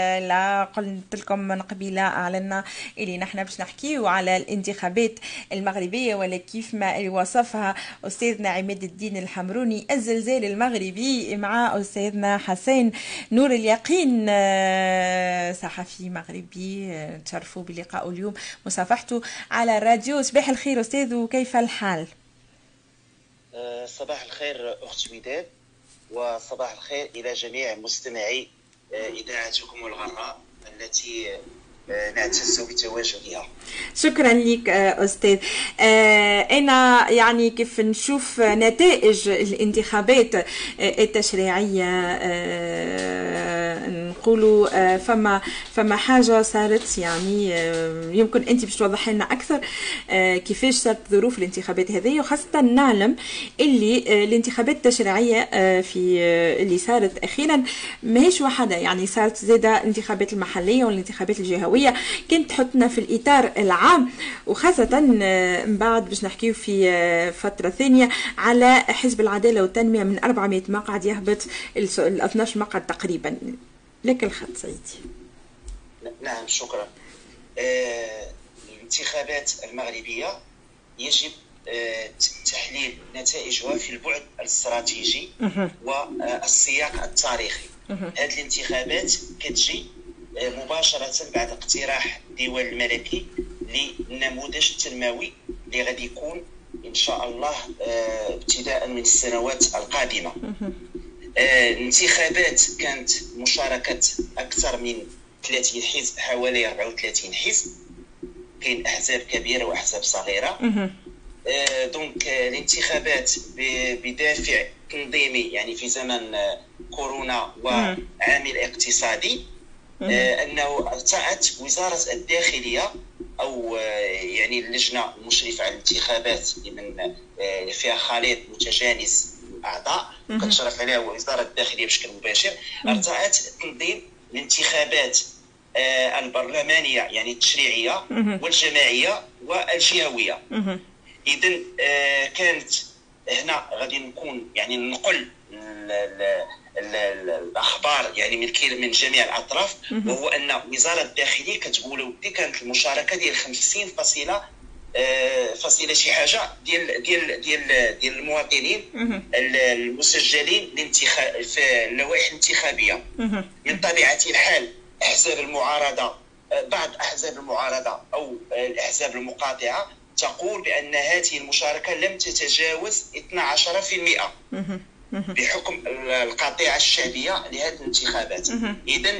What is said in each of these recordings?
لا قلت لكم من قبيلة اعلنا اللي نحن باش نحكيو على الانتخابات المغربية ولا كيف ما وصفها استاذنا عماد الدين الحمروني الزلزال المغربي مع أستاذنا حسين نور اليقين صحفي مغربي تشرفوا بلقائه اليوم. مصافحته على الراديو. صباح الخير أستاذ وكيف الحال؟ صباح الخير أخت وداد وصباح الخير إلى جميع مستمعي إذاعتكم الغراء التي آه، نعتز بتواجدها. شكرا لك آه، أستاذ. آه، أنا يعني كيف نشوف نتائج الانتخابات التشريعية نقولوا آه، فما فما حاجة صارت يعني آه، يمكن أنت باش توضحي لنا أكثر آه، كيفاش صارت ظروف الانتخابات هذه وخاصة نعلم اللي الانتخابات التشريعية في اللي صارت أخيرا ماهيش وحدة. يعني صارت زادة الانتخابات المحلية والانتخابات الجهوية كانت تحطنا في الإطار العام وخاصة من بعد باش نحكيو في فترة ثانية على حزب العدالة والتنمية من 400 مقعد يهبط ال 12 مقعد تقريبا. لك الخط سيدي نعم شكرا. آه، الانتخابات المغربية يجب آه، تحليل نتائجها في البعد الاستراتيجي والسياق التاريخي. هذه الانتخابات كتجي آه، مباشرة بعد اقتراح الديوان الملكي للنموذج التنموي اللي غادي يكون إن شاء الله ابتداء من السنوات القادمة. آه، كانت مشاركة أكثر من 30 حزب حوالي 34 حزب. كاين أحزاب كبيرة وأحزاب صغيرة. آه، دونك الانتخابات بدافع تنظيمي يعني في زمن آه، كورونا وعامل اقتصادي. أنه ارتأت وزارة الداخلية أو يعني اللجنة المشرفة على الانتخابات من فيها خليط متجانس أعضاء. كتشرف عليها وزارة الداخلية بشكل مباشر. ارتأت تنظيم الانتخابات آه، البرلمانية يعني التشريعية والجماعية والجهوية. اذا آه، كانت هنا غادي نكون يعني نقل الأخبار يعني من من جميع الأطراف. وهو أن وزارة الداخلية كتقول ودي كانت المشاركة ديال 50 فاصلة آه، فصيلة شي حاجة ديال ديال ديال ديال المواطنين المسجلين لانتخاب في اللوائح الانتخابية. من طبيعة الحال أحزاب المعارضة آه، بعض أحزاب المعارضة أو الأحزاب المقاطعة تقول بأن هذه المشاركة لم تتجاوز 12% بحكم القطيعة الشعبية لهذه الانتخابات. اذا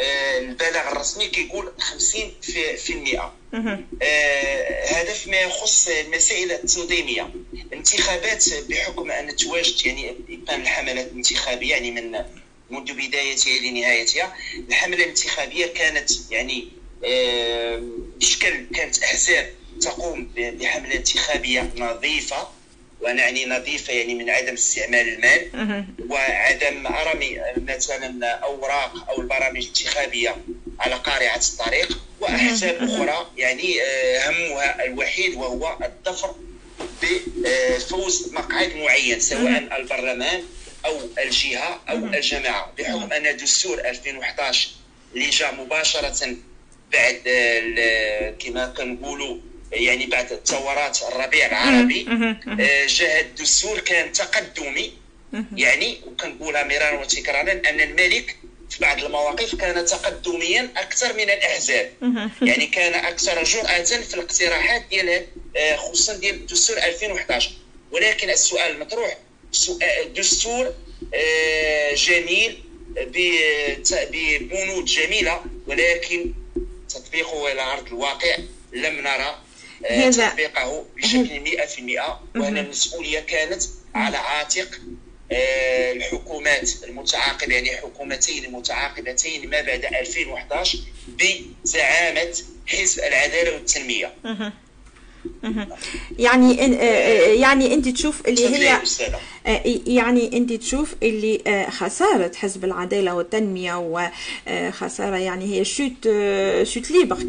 آه، البلاغ الرسمي كيقول 50% آه هذا فيما يخص المسائل التنظيمية الانتخابات بحكم أن تواجد يعني ابان الحملات الانتخابية يعني من منذ بدايتها لنهايتها الحملة الانتخابية كانت يعني آه بشكل كانت أحزاب تقوم بحملة انتخابية نظيفة ونعني نظيفة يعني من عدم استعمال المال وعدم رمي مثلا أوراق أو البرامج الانتخابية على قارعة الطريق. واحزاب أخرى يعني آه، همها الوحيد وهو الظفر بفوز مقعد معين سواء البرلمان أو الجهة أو الجماعة. بحكم أن دستور 2011 اللي جاء مباشرة بعد كما كنقولوا يعني بعد الثورات الربيع العربي آه، جاء الدستور كان تقدمي يعني وكنقولها مرارا وتكرارا أن الملك في بعض المواقف كان تقدميا أكثر من الأحزاب. يعني كان أكثر جرأة في الاقتراحات ديال آه، خصوصا ديال دستور 2011 ولكن السؤال المطروح دستور آه، جميل ببنود جميلة ولكن تطبيقه إلى أرض الواقع لم نرى آه، تطبيقه بشكل 100% وهنا المسؤولية كانت على عاتق الحكومات المتعاقبه يعني حكومتين متعاقبتين ما بعد 2011 بزعامة حزب العدالة والتنمية. يعني آه، آه، يعني أنت تشوف اللي هي يعني أنت تشوف اللي خسارة حزب العدالة والتنمية وخساره يعني هي chute chute libre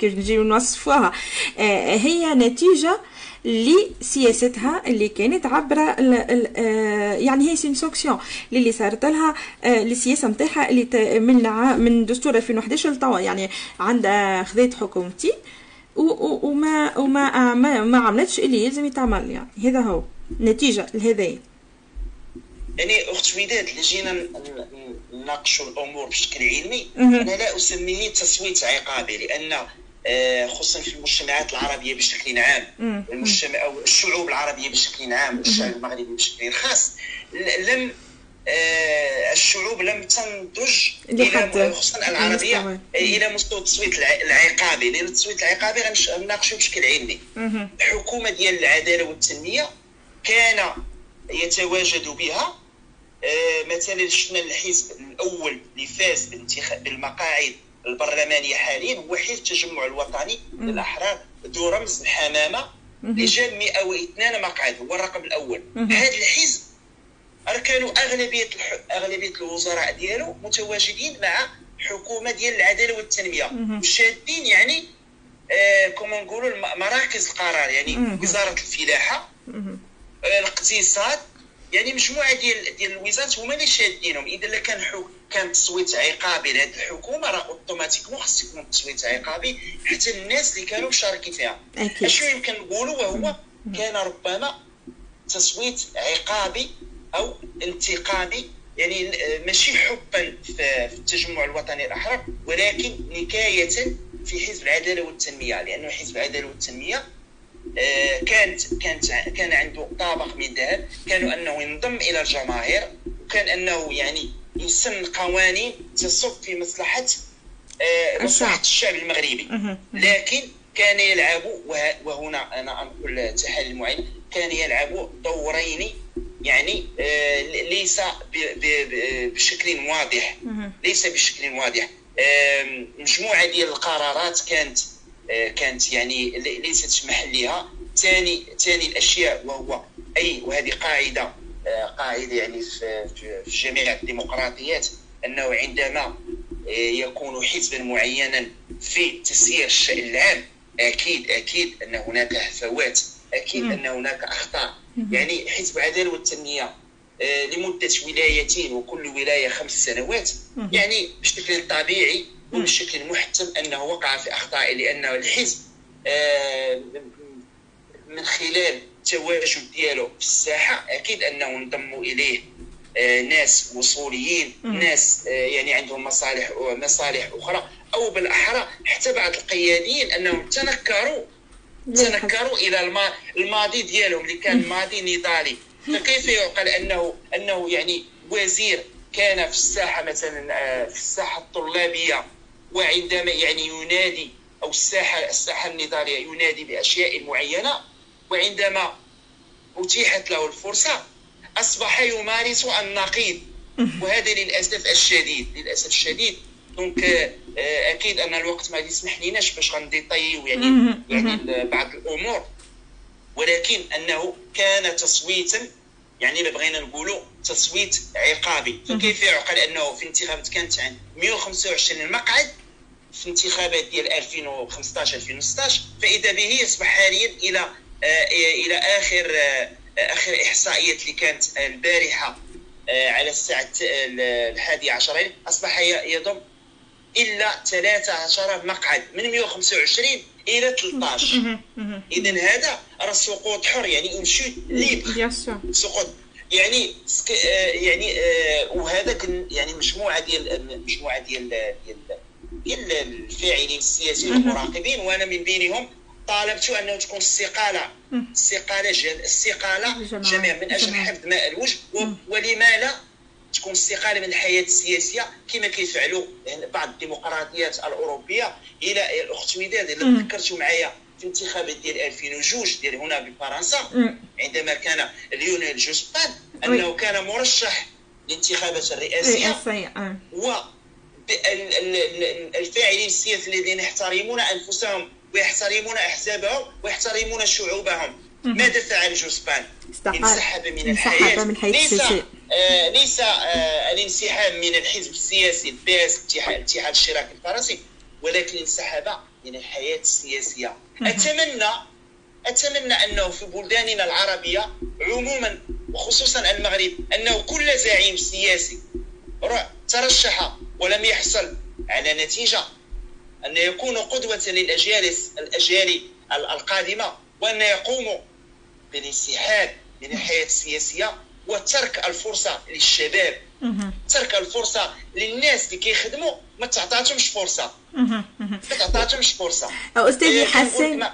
كيف نجيو نوصفوها. هي نتيجة لسياستها اللي كانت عبر ال ال آه، يعني هي سين سونكسيون اللي صارت لها السياسة نتاعها اللي من من دستور 2011 لتوا يعني عندها خذت حكومتي وما وما ما, ما عملتش اللي يلزم يتعمل يعني. هذا هو. نتيجة لهذايا. يعني أخت وداد اللي جينا نناقشوا الأمور بشكل علمي. أنا لا اسميه تصويت عقابي لأن آه، خصوصا في المجتمعات العربية بشكل عام. المجتمع أو الشعوب العربية بشكل عام والشعب المغربي بشكل خاص. لم آه، الشعوب لم تنضج إلى خصوصا العربية. إلى مستوى التصويت العقابي. لأن التصويت العقابي غنناقشوا بشكل علمي. الحكومة ديال العدالة والتنمية كان يتواجد بها. آه، مثلا شفنا الحزب الأول اللي فاز بالمقاعد البرلمانية حاليا هو حزب التجمع الوطني للأحرار ذو رمز الحمامه اللي جاب 102 مقعد هو الرقم الأول. هذا الحزب كانوا أغلبية أغلبية الوزراء ديالو متواجدين مع حكومة ديال العدالة والتنمية. وشادين يعني آه كما نقولوا مراكز القرار يعني وزارة الفلاحة آه الاقتصاد يعني مجموعة ديال ديال الوزارات هما اللي شادينهم. إذا كان كان تصويت عقابي لهذه الحكومة راه أوتوماتيكمون خص يكون تصويت عقابي حتى الناس اللي كانوا مشاركين فيها. أشنو يمكن نقولوا؟ وهو كان ربما تصويت عقابي أو انتقامي يعني ماشي حبا في التجمع الوطني الأحرار ولكن نكاية في حزب العدالة والتنمية لأنه حزب العدالة والتنمية آه، كانت كانت كان عنده طابق من ذهب كانوا أنه ينضم إلى الجماهير وكان أنه يعني يسن قوانين تصب في مصلحة آه، مصلحة الشعب المغربي. لكن كان يلعب وهنا أنا أنقل تحليل معين كان يلعب دورين يعني آه، ليس بشكل واضح. ليس بشكل واضح. مجموعة ديال القرارات كانت آه، كانت يعني ليست محلها ثاني ثاني الأشياء وهو أي وهذه قاعدة آه، قاعدة يعني في جميع الديمقراطيات أنه عندما يكون حزبا معينا في تسيير الشأن العام أكيد أكيد أن هناك هفوات أكيد أن هناك أخطاء. يعني حزب العداله والتنمية لمدة ولايتين وكل ولاية خمس سنوات. يعني بشكل طبيعي وبشكل محتم أنه وقع في أخطاء لأنه الحزب آه، من خلال التواجد ديالو في الساحة أكيد أنه انضموا إليه آه، ناس وصوليين ناس آه، يعني عندهم مصالح مصالح أخرى أو بالأحرى. حتى بعض القياديين أنهم تنكروا تنكروا إلى الماضي ديالهم اللي كان ماضي نضالي. فكيف يعقل انه أنه يعني وزير كان في الساحة مثلا في الساحة الطلابية وعندما يعني ينادي أو الساحة الساحة النضالية ينادي بأشياء معينة وعندما أتيحت له الفرصة أصبح يمارس النقيض. وهذا للأسف الشديد للأسف الشديد دونك آه، أكيد أن الوقت ما يسمح ليناش باش غنديطيو يعني يعني بعض الأمور. ولكن أنه كان تصويتا يعني الا بغينا نقولوا تصويت عقابي. فكيف يعقل أنه في انتخابات كانت عن 125 مقعد في انتخابات ديال 2015 2016 فإذا به يصبح حاليا إلى آه إلى آخر آه آخر إحصائيات اللي كانت البارحة آه على الساعة الحادية عشر أصبح يضم إلا 13 مقعد من 125 إلى 13 اذا هذا راه سقوط حر يعني يمشي ليبر. سقوط. يعني آه، يعني آه، وهذا يعني مجموعة ديال مجموعة ديال ديال ديال الفاعلين السياسيين والمراقبين وأنا من بينهم طالبت أنه تكون استقالة. استقالة استقالة جميع من أجل حفظ ماء الوجه ولما لا تكون استقاله من الحياة السياسية كما كيفعلوا بعض الديمقراطيات الأوروبية إلى الأخت وداد إلا تذكرتوا معايا في انتخابات ديال 2002 ديال هنا بفرنسا عندما كان ليونيل جوسبان أنه كان مرشح للانتخابات الرئاسية آه. و الفاعلين السياسيين الذين يحترمون أنفسهم ويحترمون أحزابهم ويحترمون شعوبهم. ماذا فعل جوسبان؟ انسحب من الحياة. من ليس آه ليس آه الانسحاب من الحزب السياسي ال PS الاتحاد الاشتراكي الفرنسي ولكن انسحب من الحياة السياسية. اتمنى أتمنى أنه في بلداننا العربية عموما وخصوصا المغرب أنه كل زعيم سياسي ترشح ولم يحصل على نتيجة أن يكون قدوة للأجيال الأجيال القادمة وأن يقوموا بالانسحاب من الحياة السياسية. وترك الفرصة للشباب. ترك الفرصة للناس اللي كيخدموا ما تعطاتهمش فرصة. ما تعطاتهمش فرصة. أستاذي إيه،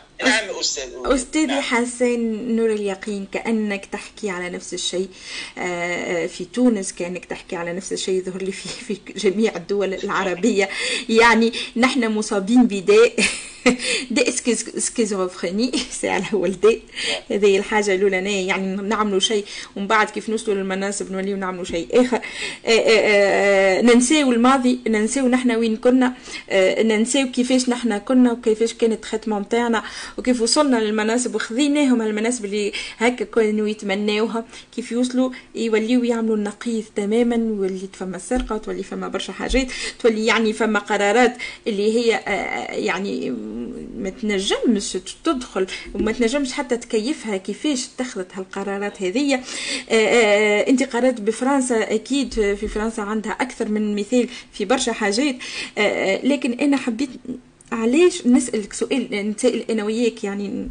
حسين أستاذ استاذي نعم. حسين نور اليقين كأنك تحكي على نفس الشيء آه، آه، في تونس كأنك تحكي على نفس الشيء يظهر لي في في جميع الدول العربية. يعني نحن مصابين بداء. de schizophrénie c'est على اول دي هذه الحاجة الاولانيه يعني نعملوا شيء ومن بعد كيف نوصلوا للمناصب نوليو نعملوا شيء آخر. آه، ننساو الماضي ننساو نحن وين كنا. ننساو كيفاش نحن كنا وكيفاش كانت الخدمة نتاعنا وكيف وصلنا للمناصب وخذيناهم المناصب اللي هكا كانوا يتمناوها. كيف يوصلوا؟ يوليو يعملوا النقيض تماما واللي فما سرقة تولي فما برشا حاجات تولي يعني فما قرارات اللي هي يعني ما تنجمش تدخل وما تنجمش حتى تكيفها كيفاش اتخذت هالقرارات هذه انت قرات بفرنسا أكيد في فرنسا عندها أكثر من مثال في برشا حاجات. لكن أنا حبيت علاش نسألك سؤال؟ نسأل أنا وياك يعني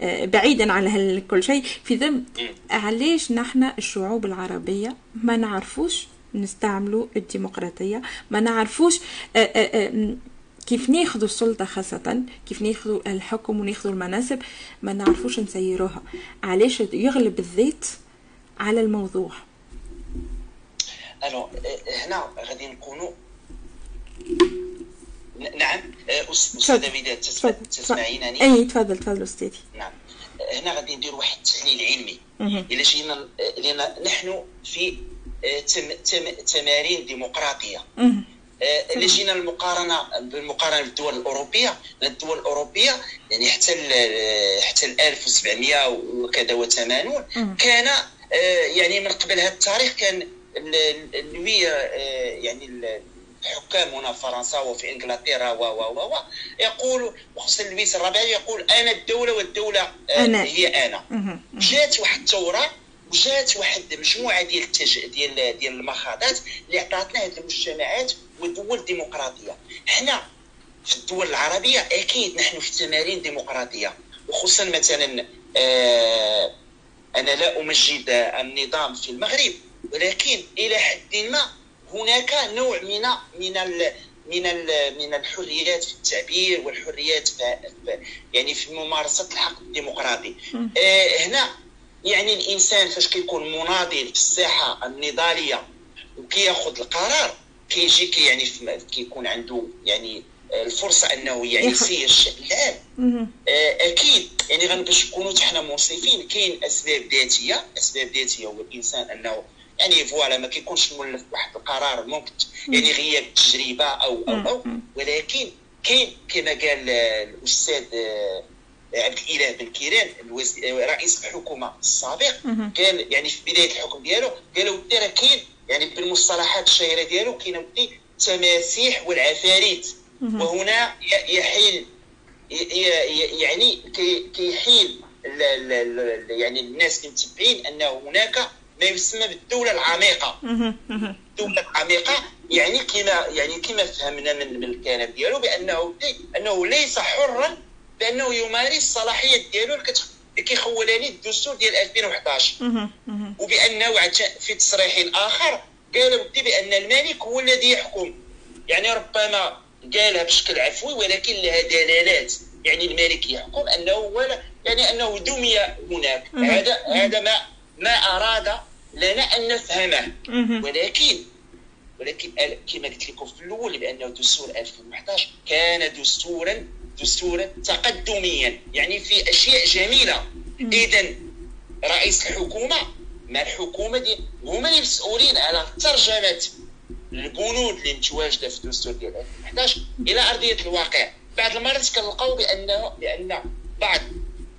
آه، بعيدا على كل شيء. في ذم علاش نحن الشعوب العربية ما نعرفوش نستعملوا الديمقراطية؟ ما نعرفوش آه، آه، كيف ناخذوا السلطة خاصة كيف ناخذوا الحكم وناخذوا المناصب؟ ما نعرفوش نسيروها. علاش يغلب الذات على الموضوع؟ ألو هنا غادي نكونوا نعم آه، أستاذة وداد تسمعينني؟ أي تفضل تفضل أستاذي. نعم. هنا غادي ندير واحد التحليل علمي. إلا جينا لأن نحن في آه، تم تم تمارين ديمقراطية. إلا جينا المقارنه بالمقارنة بالدول الأوروبية. الدول الأوروبية يعني حتى حتى 1700 وكذا وثمانون كان آه، يعني من قبل هذا التاريخ كان لوي يعني حكام هنا في فرنسا وفي إنجلترا و و و يقول وخصوصا لويس الرابع يقول أنا الدولة والدولة آه، أنا. هي أنا. جات واحد الثورة وجات واحد مجموعة ديال التج... ديال ديال المخاضات اللي عطاتنا هذه المجتمعات والدول الديمقراطية. حنا في الدول العربية أكيد نحن في تمارين ديمقراطية. وخصوصا مثلا آه أنا لا أمجد النظام في المغرب ولكن إلى حد ما هناك نوع من من ال من ال من الحريات في التعبير والحريات في يعني في ممارسة الحق الديمقراطي. آه هنا يعني الإنسان فاش كيكون مناضل في الساحه النضالية وكياخذ القرار كيجي كي يعني كيكون عنده يعني الفرصة أنه يعني يسير الشان العام آه أكيد يعني غنباش نكونوا حنا منصفين كاين أسباب ذاتية أسباب ذاتية هو الإنسان أنه يعني voilà ما كيكونش مولف واحد القرار ممكن. يعني غياب التجربة أو أو أو ولكن كاين كما قال الأستاذ عبد الإله بن كيران رئيس الحكومة السابق. قال يعني في بداية الحكم ديالو قال ودي راه كاين يعني بالمصطلحات الشهيرة ديالو كاين ودي تماسيح والعفاريت. وهنا يحيل يعني كيحيل يعني الناس المتبعين أن هناك ما يسمى بالدولة العميقة. الدولة العميقه يعني كما يعني كما فهمنا من الكلام ديالو بأنه أنه ليس حرا بأنه يمارس الصلاحيات ديالو اللي كيخولها لي الدستور ديال 2011 وبأنه في تصريح آخر قال ودي بأن الملك هو الذي يحكم. يعني ربما قالها بشكل عفوي ولكن لها دلالات. يعني الملك يحكم أنه ولا يعني أنه دمي هناك. هذا هذا ما ما أراد لنا أن نفهمه. ولكن ولكن كما قلت لكم في الأول بانه دستور 2011 كان دستورا دستورا تقدميا يعني في أشياء جميلة. اذا رئيس الحكومة مع الحكومة دي؟ هما المسؤولين على ترجمة البنود اللي متواجده في الدستور ديال 2011 إلى أرضية الواقع. بعض المرات كنلقاو بانه بأن بعض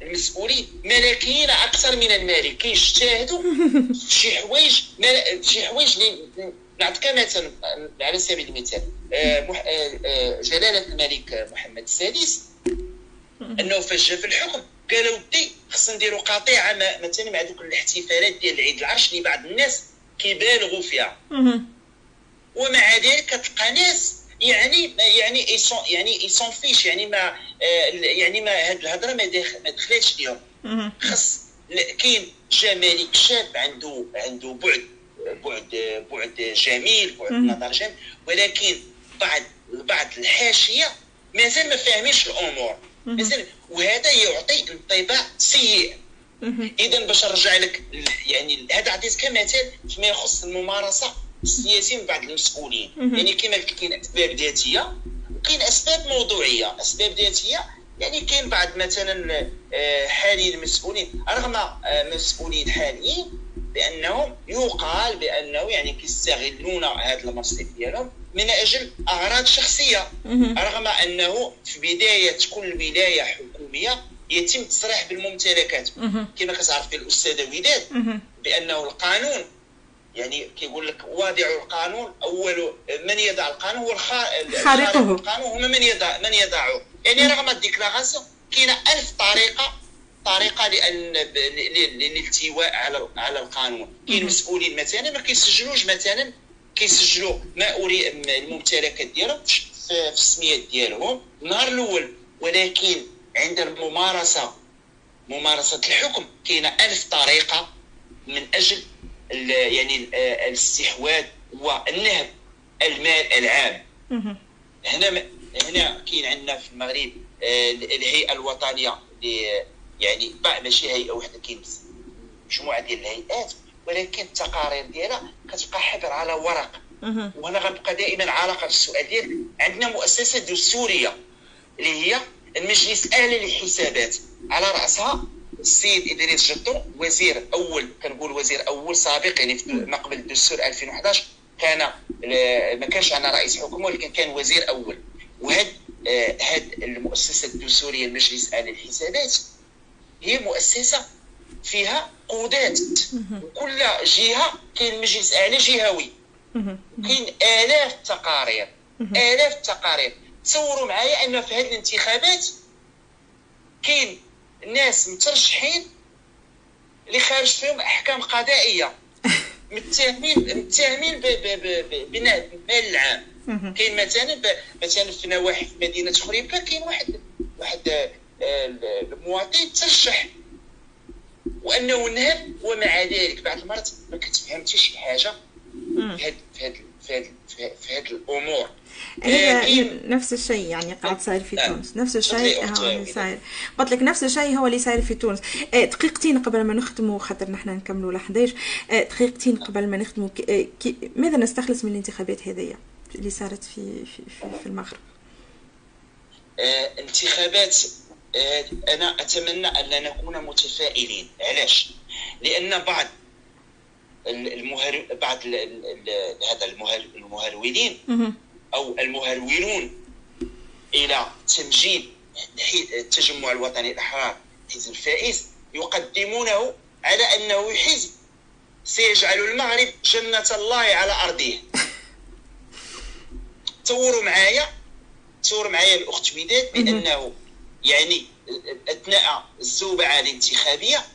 المسؤولين ملكيين أكثر من المالك كيجتهدوا شي حوايج شي حوايج اللي نعطيك مثلا على سبيل المثال آه، آه، آه، جلالة الملك محمد السادس. أنه فاش جا في الحكم قالوا ودي خصنا نديروا قطيعة مثلا مع دوك الاحتفالات ديال العيد العرش اللي بعض الناس كيبالغوا فيها. ومع ذلك كتلقى ناس يعني يعني يعني يسون فيش يعني ما يعني ما هاد الهضرة ما دخلتش ليهم خص كاين جمالك شاب عنده عنده بعد بعد بعد جميل بعد نظر جميل ولكن بعض بعض الحاشية مازال ما فاهمينش الأمور. مازال وهذا يعطي انطباع سيء. اذا باش نرجع لك يعني هذا عطيت كمثال فيما يخص الممارسة السياسيه من بعض المسؤولين يعني كما قلت كاين اسباب ذاتيه وكاين اسباب موضوعيه اسباب ذاتيه يعني كاين بعض مثلا آه، حالي المسؤولين رغم مسؤولين حاليين بانهم يقال بانه يعني كيستغلون هذا المنصب ديالهم من أجل اغراض شخصيه رغم انه في بدايه كل ولايه حكوميه يتم التصريح بالممتلكات كما كتعرف الاستاذه وداد بانه القانون يعني كيقول لك واضع القانون اول من يضع القانون هو خارقه. القانون هما من يضع من يضعه يعني رغم الديكلاراسيون كاينة ألف طريقة طريقة لأن للالتواء على على القانون. كاين مسؤولين مثلا ما كيسجلوش مثلا كيسجلوا ما اريد الممتلكات ديالهم في السميات ديالهم النهار الأول. ولكن عند الممارسة ممارسة الحكم كاينة ألف طريقة من أجل يعني الاستحواذ والنهب المال العام. هنا هنا كاين عندنا في المغرب آه، الهيئة الوطنية يعني ماشي هيئة واحدة كاين مجموعة ديال الهيئات ولكن التقارير ديالها كتبقى حبر على ورق. وهنا غنبقى دائما علاقة بالسؤال ديالك عندنا مؤسسة دستورية اللي هي المجلس الاعلى للحسابات على رأسها السيد إدريس جدو وزير أول كنقول وزير أول سابق يعني ما قبل الدستور 2011 كان ما كانش عندنا رئيس حكومة ولكن كان وزير أول. وهاد هاد المؤسسة الدستورية المجلس الاعلى للحسابات هي مؤسسة فيها قودات. وكل جهة كاين مجلس اعلى جهوي. كاين آلاف التقارير آلاف التقارير تصوروا معايا أن في هذه الانتخابات كاين ناس مترشحين اللي خارج فيهم أحكام قضائية. متهمين متهمين بناء المال العام. كاين مثلا مثلا في نواحي في مدينة خريبكه كاين واحد واحد آه، المواطن ترشح. وأنه نهب ومع ذلك بعض المرات ما كتفهمش شي حاجة. في هاد في هاد في في هاد الأمور. هي نفس الشيء يعني قاعد صاير في تونس. نفس الشيء هو صاير. قلت لك نفس الشيء هو اللي صاير في تونس. آه، دقيقتين قبل ما نختموا خاطر نحن نكملوا ل 11 آه، دقيقتين قبل ما نختموا. آه، ماذا نستخلص من الانتخابات هذه اللي صارت في في, في المغرب؟ انتخابات أنا أتمنى أن نكون متفائلين. علاش؟ لأن بعض المهر بعض هذا المهرولين. أو المهرولون إلى تمجيد التجمع الوطني الأحرار حزب الفائز يقدمونه على أنه حزب. سيجعل المغرب جنة الله على أرضه. تصوروا معايا؟ تصوروا معايا الأخت وداد بأنه يعني أثناء الزوبعة الانتخابية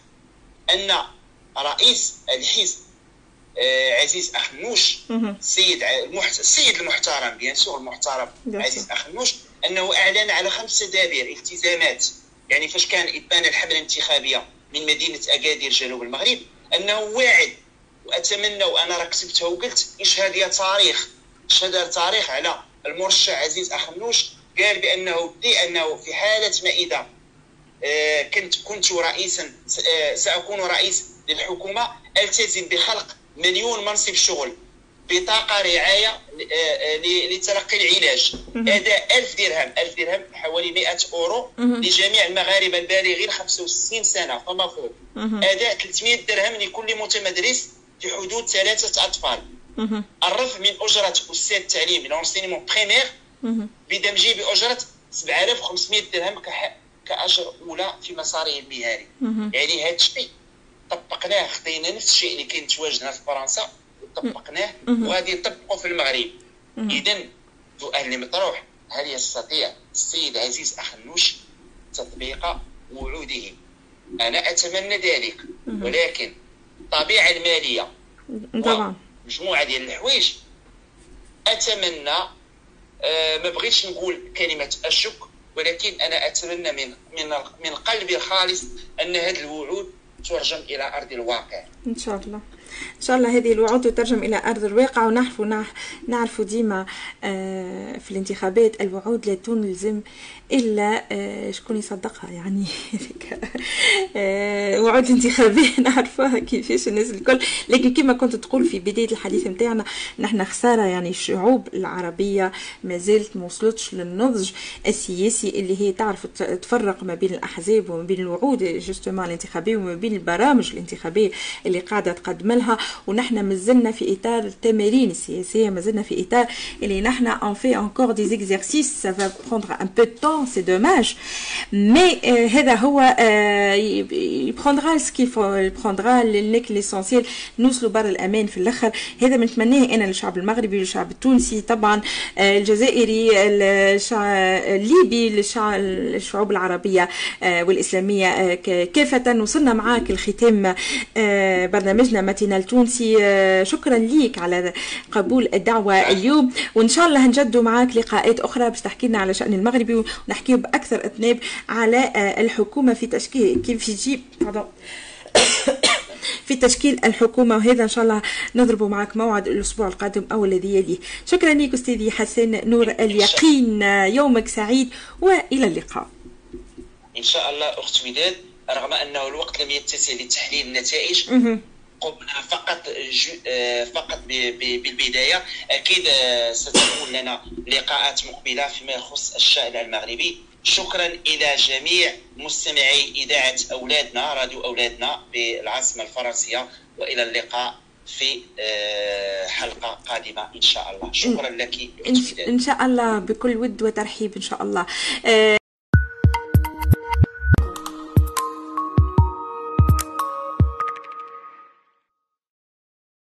أن رئيس الحزب عزيز اخنوش السيد المحت... السيد المحترم بيان سور المحترم عزيز اخنوش أنه اعلن على خمس تدابير التزامات. يعني فاش كان ابان الحملة الانتخابية من مدينة أكادير جنوب المغرب أنه واعد وأتمنى وأنا راه كتبتها وقلت يا تاريخ؟ شهد تاريخ على المرشح عزيز اخنوش قال بانه بدي انه في حالة ما اذا آه، كنت كنت رئيسا آه، سأكون رئيس للحكومة ألتزم بخلق مليون منصب شغل بطاقة رعاية آه، آه، لتلقي العلاج. هذا 1000 درهم 1000 درهم حوالي 100 أورو لجميع المغاربة البالغين 65 سنة فما فوق. هذا 300 درهم لكل متمدرس في حدود ثلاثة أطفال. الرفع من أجرة أستاذ التعليم l'enseignement primaire بدمجه بأجرة 7500 درهم كأجر أولى في مساره المهني يعني هذا الشيء طبقناه خدينا نفس الشيء اللي كاين تواجدنا في فرنسا وطبقناه وغادي نطبقه في المغرب. اذا سؤال مطروح هل يستطيع السيد عزيز اخنوش تطبيق وعوده؟ أنا أتمنى ذلك ولكن الطبيعة المالية طبعا. مجموعه ديال الحوايج أتمنى آه ما بغيتش نقول كلمة أشك ولكن أنا أتمنى من من من قلبي الخالص أن هذه الوعود ترجم إلى أرض الواقع. إن شاء الله. إن شاء الله هذه الوعود تترجم إلى أرض الواقع ونعرفوا نعرفوا ديما آه، في الانتخابات الوعود لا تلزم إلا آه، شكون يصدقها يعني آه، وعود انتخابية نعرفوها كيفاش الناس الكل. لكن كما كنت تقول في بداية الحديث نتاعنا نحن خسارة يعني الشعوب العربية ما زالت ما وصلتش للنضج السياسي اللي هي تعرف تفرق ما بين الأحزاب وما بين الوعود justement الانتخابية وما بين البرامج الانتخابية اللي قاعدة تقدم لها. ونحن مازلنا في إطار التمارين السياسيه مازلنا في إطار اللي نحن on fait encore des exercices ça va prendre un peu de c'est dommage mais هذا هو il prendra ce qu'il prendra لك l'essentiel نوصلوا بر الأمان في الأخر. هذا بنتمناه أنا للشعب المغربي للشعب التونسي. طبعا الجزائري الليبي الشعوب العربية والإسلامية كافة. وصلنا معاك الختام برنامجنا ماتينا التونسي شكرا ليك على قبول الدعوة اليوم. وإن شاء الله هنجدوا معاك لقاءات أخرى باش تحكي لنا على شأن المغربي ونحكيو بأكثر اطناب على الحكومة في تشكيل كيف يجي في تشكيل الحكومة. وهذا إن شاء الله نضرب معك موعد الأسبوع القادم أو الذي يليه شكرا لك أستاذي حسن نور اليقين. يومك سعيد وإلى اللقاء. إن شاء الله أخت وداد رغم أنه الوقت لم يتسع لتحليل النتائج قمنا فقط آه، فقط بالبداية. أكيد آه، ستكون لنا لقاءات مقبلة فيما يخص الشأن المغربي. شكرا إلى جميع مستمعي إذاعة أولادنا راديو أولادنا بالعاصمة الفرنسية وإلى اللقاء في آه، حلقة قادمة إن شاء الله. شكرا لك ان شاء الله بكل ود وترحيب إن شاء الله.